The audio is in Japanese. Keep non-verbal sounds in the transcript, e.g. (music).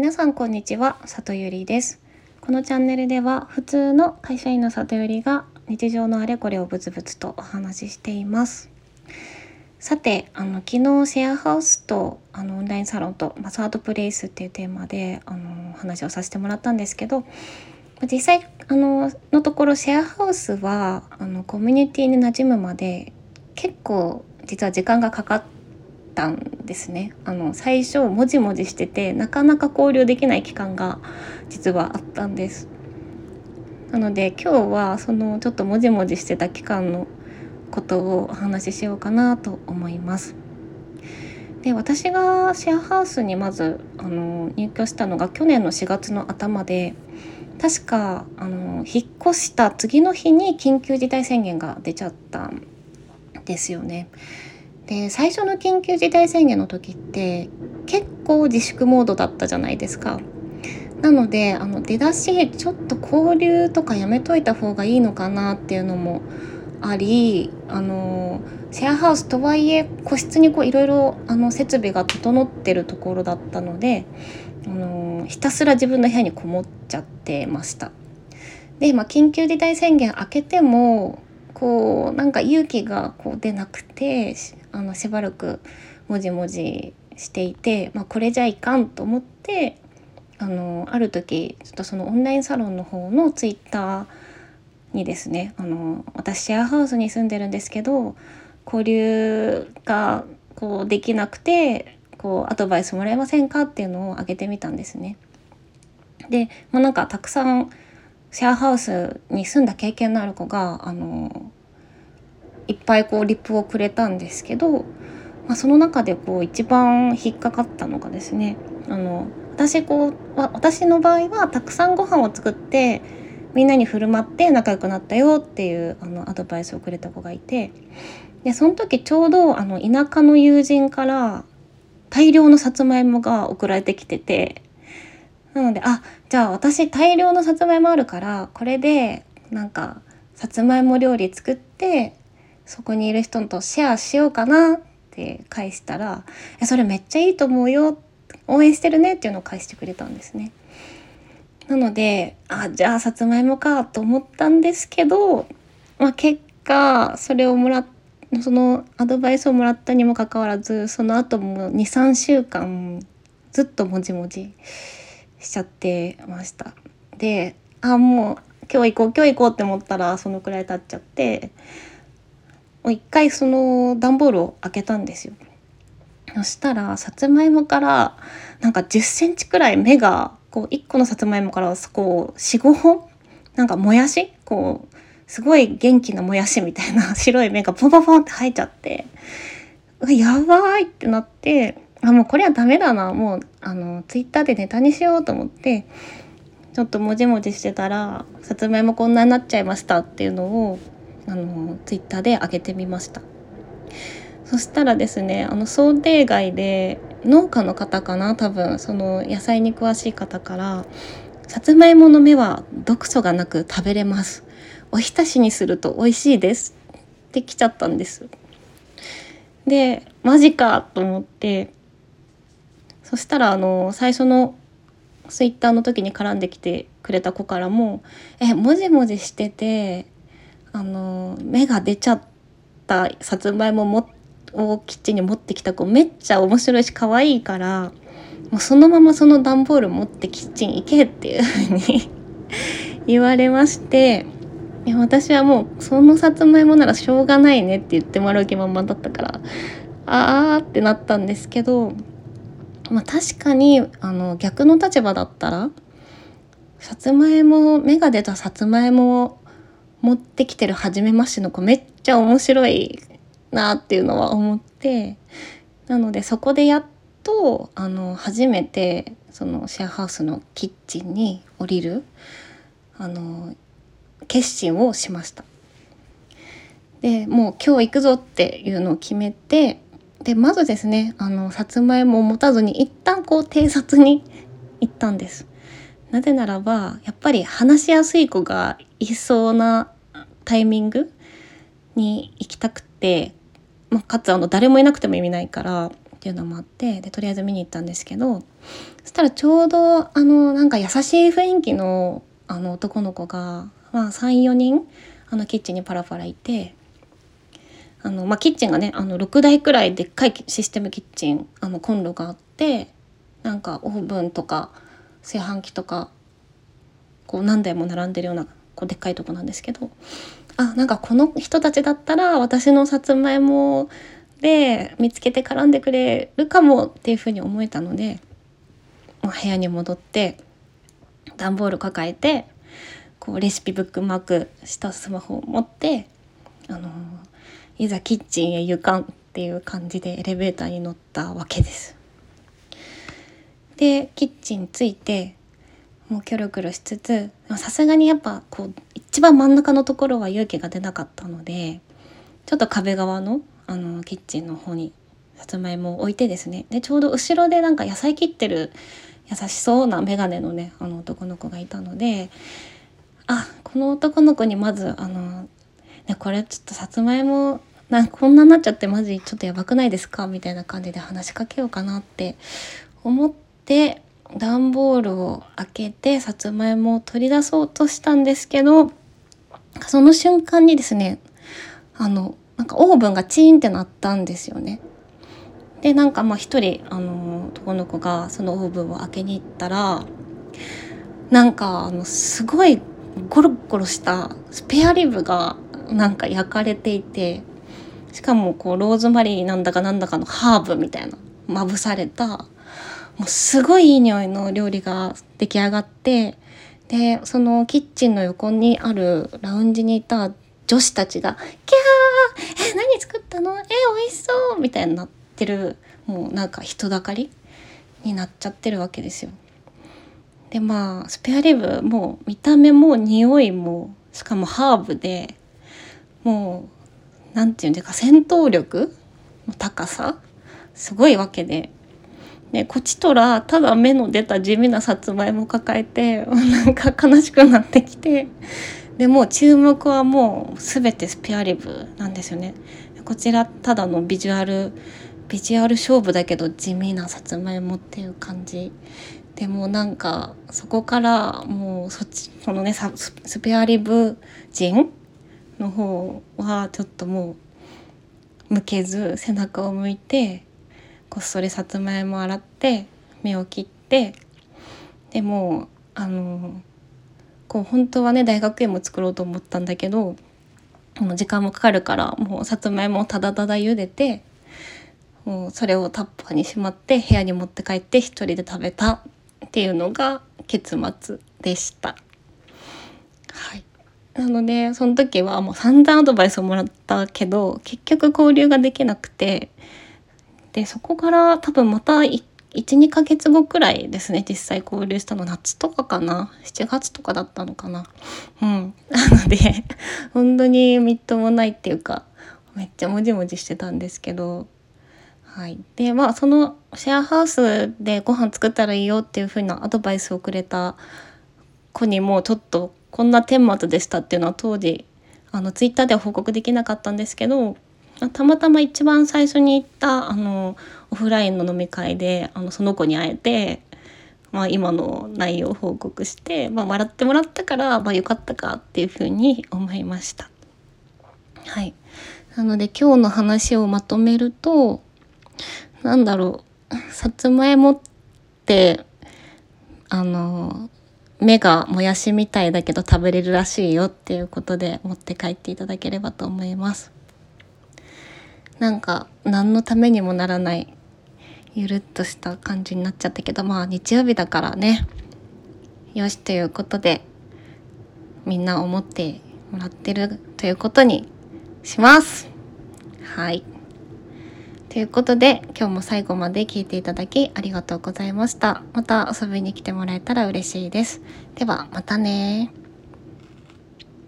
皆さんこんにちは里ゆりです。このチャンネルでは普通の会社員の里ゆりが日常のあれこれをブツブツとお話ししています。さてあの昨日シェアハウスとあのオンラインサロンと、まあ、サードプレイスっていうテーマであの話をさせてもらったんですけど実際あののところシェアハウスはあのコミュニティに馴染むまで結構実は時間がかかったんですね。あの最初もじもじしててなかなか交流できない期間が実はあったんです。なので今日はそのちょっともじもじしてた期間のことをお話ししようかなと思います。で私がシェアハウスにまずあの入居したのが去年の4月の頭で確かあの引っ越した次の日に緊急事態宣言が出ちゃったんですよね。で最初の緊急事態宣言の時って結構自粛モードだったじゃないですか。なのであの出だしちょっと交流とかやめといた方がいいのかなっていうのもありあのシェアハウスとはいえ個室にいろいろ設備が整ってるところだったのであのひたすら自分の部屋にこもっちゃってました。で、まあ、緊急事態宣言明けてもこうなんか勇気がこう出なくてあのしばらくもじもじしていて、まあ、これじゃいかんと思ってあのある時ちょっとそのオンラインサロンの方のツイッターにですねあの私シェアハウスに住んでるんですけど交流がこうできなくてこうアドバイスもらえませんかっていうのを挙げてみたんですね。で、まあ、なんかたくさんシェアハウスに住んだ経験のある子があのいっぱいこうリプをくれたんですけど、まあ、その中でこう一番引っかかったのがですねあの私こう私の場合はたくさんご飯を作ってみんなに振る舞って仲良くなったよっていうあのアドバイスをくれた子がいてでその時ちょうどあの田舎の友人から大量のさつまいもが送られてきててなのであじゃあ私大量のさつまいもあるからこれでなんかさつまいも料理作ってそこにいる人とシェアしようかなって返したら「それめっちゃいいと思うよ応援してるね」っていうのを返してくれたんですね。なのであじゃあさつまいもかと思ったんですけど、まあ、結果それをもらそのアドバイスをもらったにもかかわらずその後も23週間ずっともじもじしちゃってました。であもう今日行こう今日行こうって思ったらそのくらい経っちゃって一回その段ボールを開けたんですよ。そしたらさつまいもからなんか10センチくらい芽がこう1個のさつまいもからこう45本なんかもやしこうすごい元気なもやしみたいな (laughs) 白い芽がポンポンポンって生えちゃってやばいってなってあもうこれはダメだなもうあのツイッターでネタにしようと思ってちょっともじもじしてたら「さつまいもこんなになっちゃいました」っていうのをあのツイッターで上げてみました。そしたらですねあの想定外で農家の方かな多分その野菜に詳しい方から「さつまいもの芽は毒素がなく食べれます」おひたしにすると美味しいです。って来ちゃったんです。でマジかと思ってそしたらあの最初のツイッターの時に絡んできてくれた子からも「えもじもじしててあの芽が出ちゃったさつまいももをキッチンに持ってきた子めっちゃ面白いし可愛いからもうそのままその段ボール持ってキッチン行けっていうふうに (laughs) 言われましていや私はもうそのさつまいもならしょうがないねって言ってもらう気満々だったからあーってなったんですけど、まあ、確かにあの逆の立場だったらさつまいも芽が出たさつまいもを持ってきてる初めましての子めっちゃ面白いなっていうのは思ってなのでそこでやっとあの初めてそのシェアハウスのキッチンに降りるあの決心をしました。でもう今日行くぞっていうのを決めてでまずですねあのさつまいもを持たずに一旦こう偵察に行ったんです。なぜならばやっぱり話しやすい子がいそうなタイミングに行きたくて、まあ、かつあの誰もいなくても意味ないからっていうのもあってでとりあえず見に行ったんですけどそしたらちょうどあのなんか優しい雰囲気のあの男の子が、まあ、34人あのキッチンにパラパラいてあの、まあ、キッチンがねあの6台くらいでっかいシステムキッチンあのコンロがあってなんかオーブンとか炊飯器とかこう何台も並んでるようなこうでっかいとこなんですけどあなんかこの人たちだったら私のさつまいもで見つけて絡んでくれるかもっていうふうに思えたので、まあ、部屋に戻って段ボール抱えてこうレシピブックマークしたスマホを持ってあのいざキッチンへ行かんっていう感じでエレベーターに乗ったわけです。でキッチン着いてもうキョロキョロしつつさすがにやっぱこう一番真ん中のところは勇気が出なかったのでちょっと壁側のあのキッチンの方にさつまいもを置いてですねでちょうど後ろでなんか野菜切ってる優しそうな眼鏡のねあの男の子がいたのであこの男の子にまずあの、ね、これちょっとさつまいもなんこんなになっちゃってマジちょっとやばくないですか？みたいな感じで話しかけようかなって思ってで段ボールを開けてさつまいもを取り出そうとしたんですけどその瞬間にですねあのなんかオーブンがチーンってなったんですよね。でなんかまあ一人あの男の子がそのオーブンを開けに行ったらなんかあのすごいゴロゴロしたスペアリブがなんか焼かれていてしかもこうローズマリーなんだかなんだかのハーブみたいなまぶされたもうすごいいい匂いの料理が出来上がってでそのキッチンの横にあるラウンジにいた女子たちが「キャーえ何作ったの？え美味しそう!」みたいになってるもうなんか人だかりになっちゃってるわけですよ。でまあスペアリブもう見た目も匂いもしかもハーブでもう何て言うんですか戦闘力の高さすごいわけでね、こちとらただ目の出た地味なさつまいも抱えて (laughs) なんか悲しくなってきてでも注目はもう全てスペアリブなんですよね。こちらただのビジュアルビジュアル勝負だけど地味なさつまいもっていう感じでもなんかそこからもうそっちそのねスペアリブ人の方はちょっともう向けず背中を向いてこっそりさつまいも洗って目を切ってでもあのこう本当はね大学園も作ろうと思ったんだけどもう時間もかかるからもうさつまいもをただただ茹でてもうそれをタッパーにしまって部屋に持って帰って一人で食べたっていうのが結末でした。はいなのでその時はもう散々アドバイスをもらったけど結局交流ができなくてでそこから多分また12ヶ月後くらいですね。実際交流したの夏とかかな。7月とかだったのかな。うん。なので (laughs) 本当にみっともないっていうかめっちゃもじもじしてたんですけど。はい。でまあそのシェアハウスでご飯作ったらいいよっていう風なアドバイスをくれた子にもちょっとこんな顛末でしたっていうのは当時あのツイッターでは報告できなかったんですけどたまたま一番最初に行ったあのオフラインの飲み会であのその子に会えて、まあ、今の内容を報告して、まあ、笑ってもらったから、まあ、よかったかっていうふうに思いました。はい、なので今日の話をまとめるとなんだろうさつまいもってあの目がもやしみたいだけど食べれるらしいよっていうことで持って帰っていただければと思います。なんか何のためにもならないゆるっとした感じになっちゃったけどまあ日曜日だからね。よしということでみんな思ってもらってるということにします。はい。ということで今日も最後まで聞いていただきありがとうございました。また遊びに来てもらえたら嬉しいです。ではまたね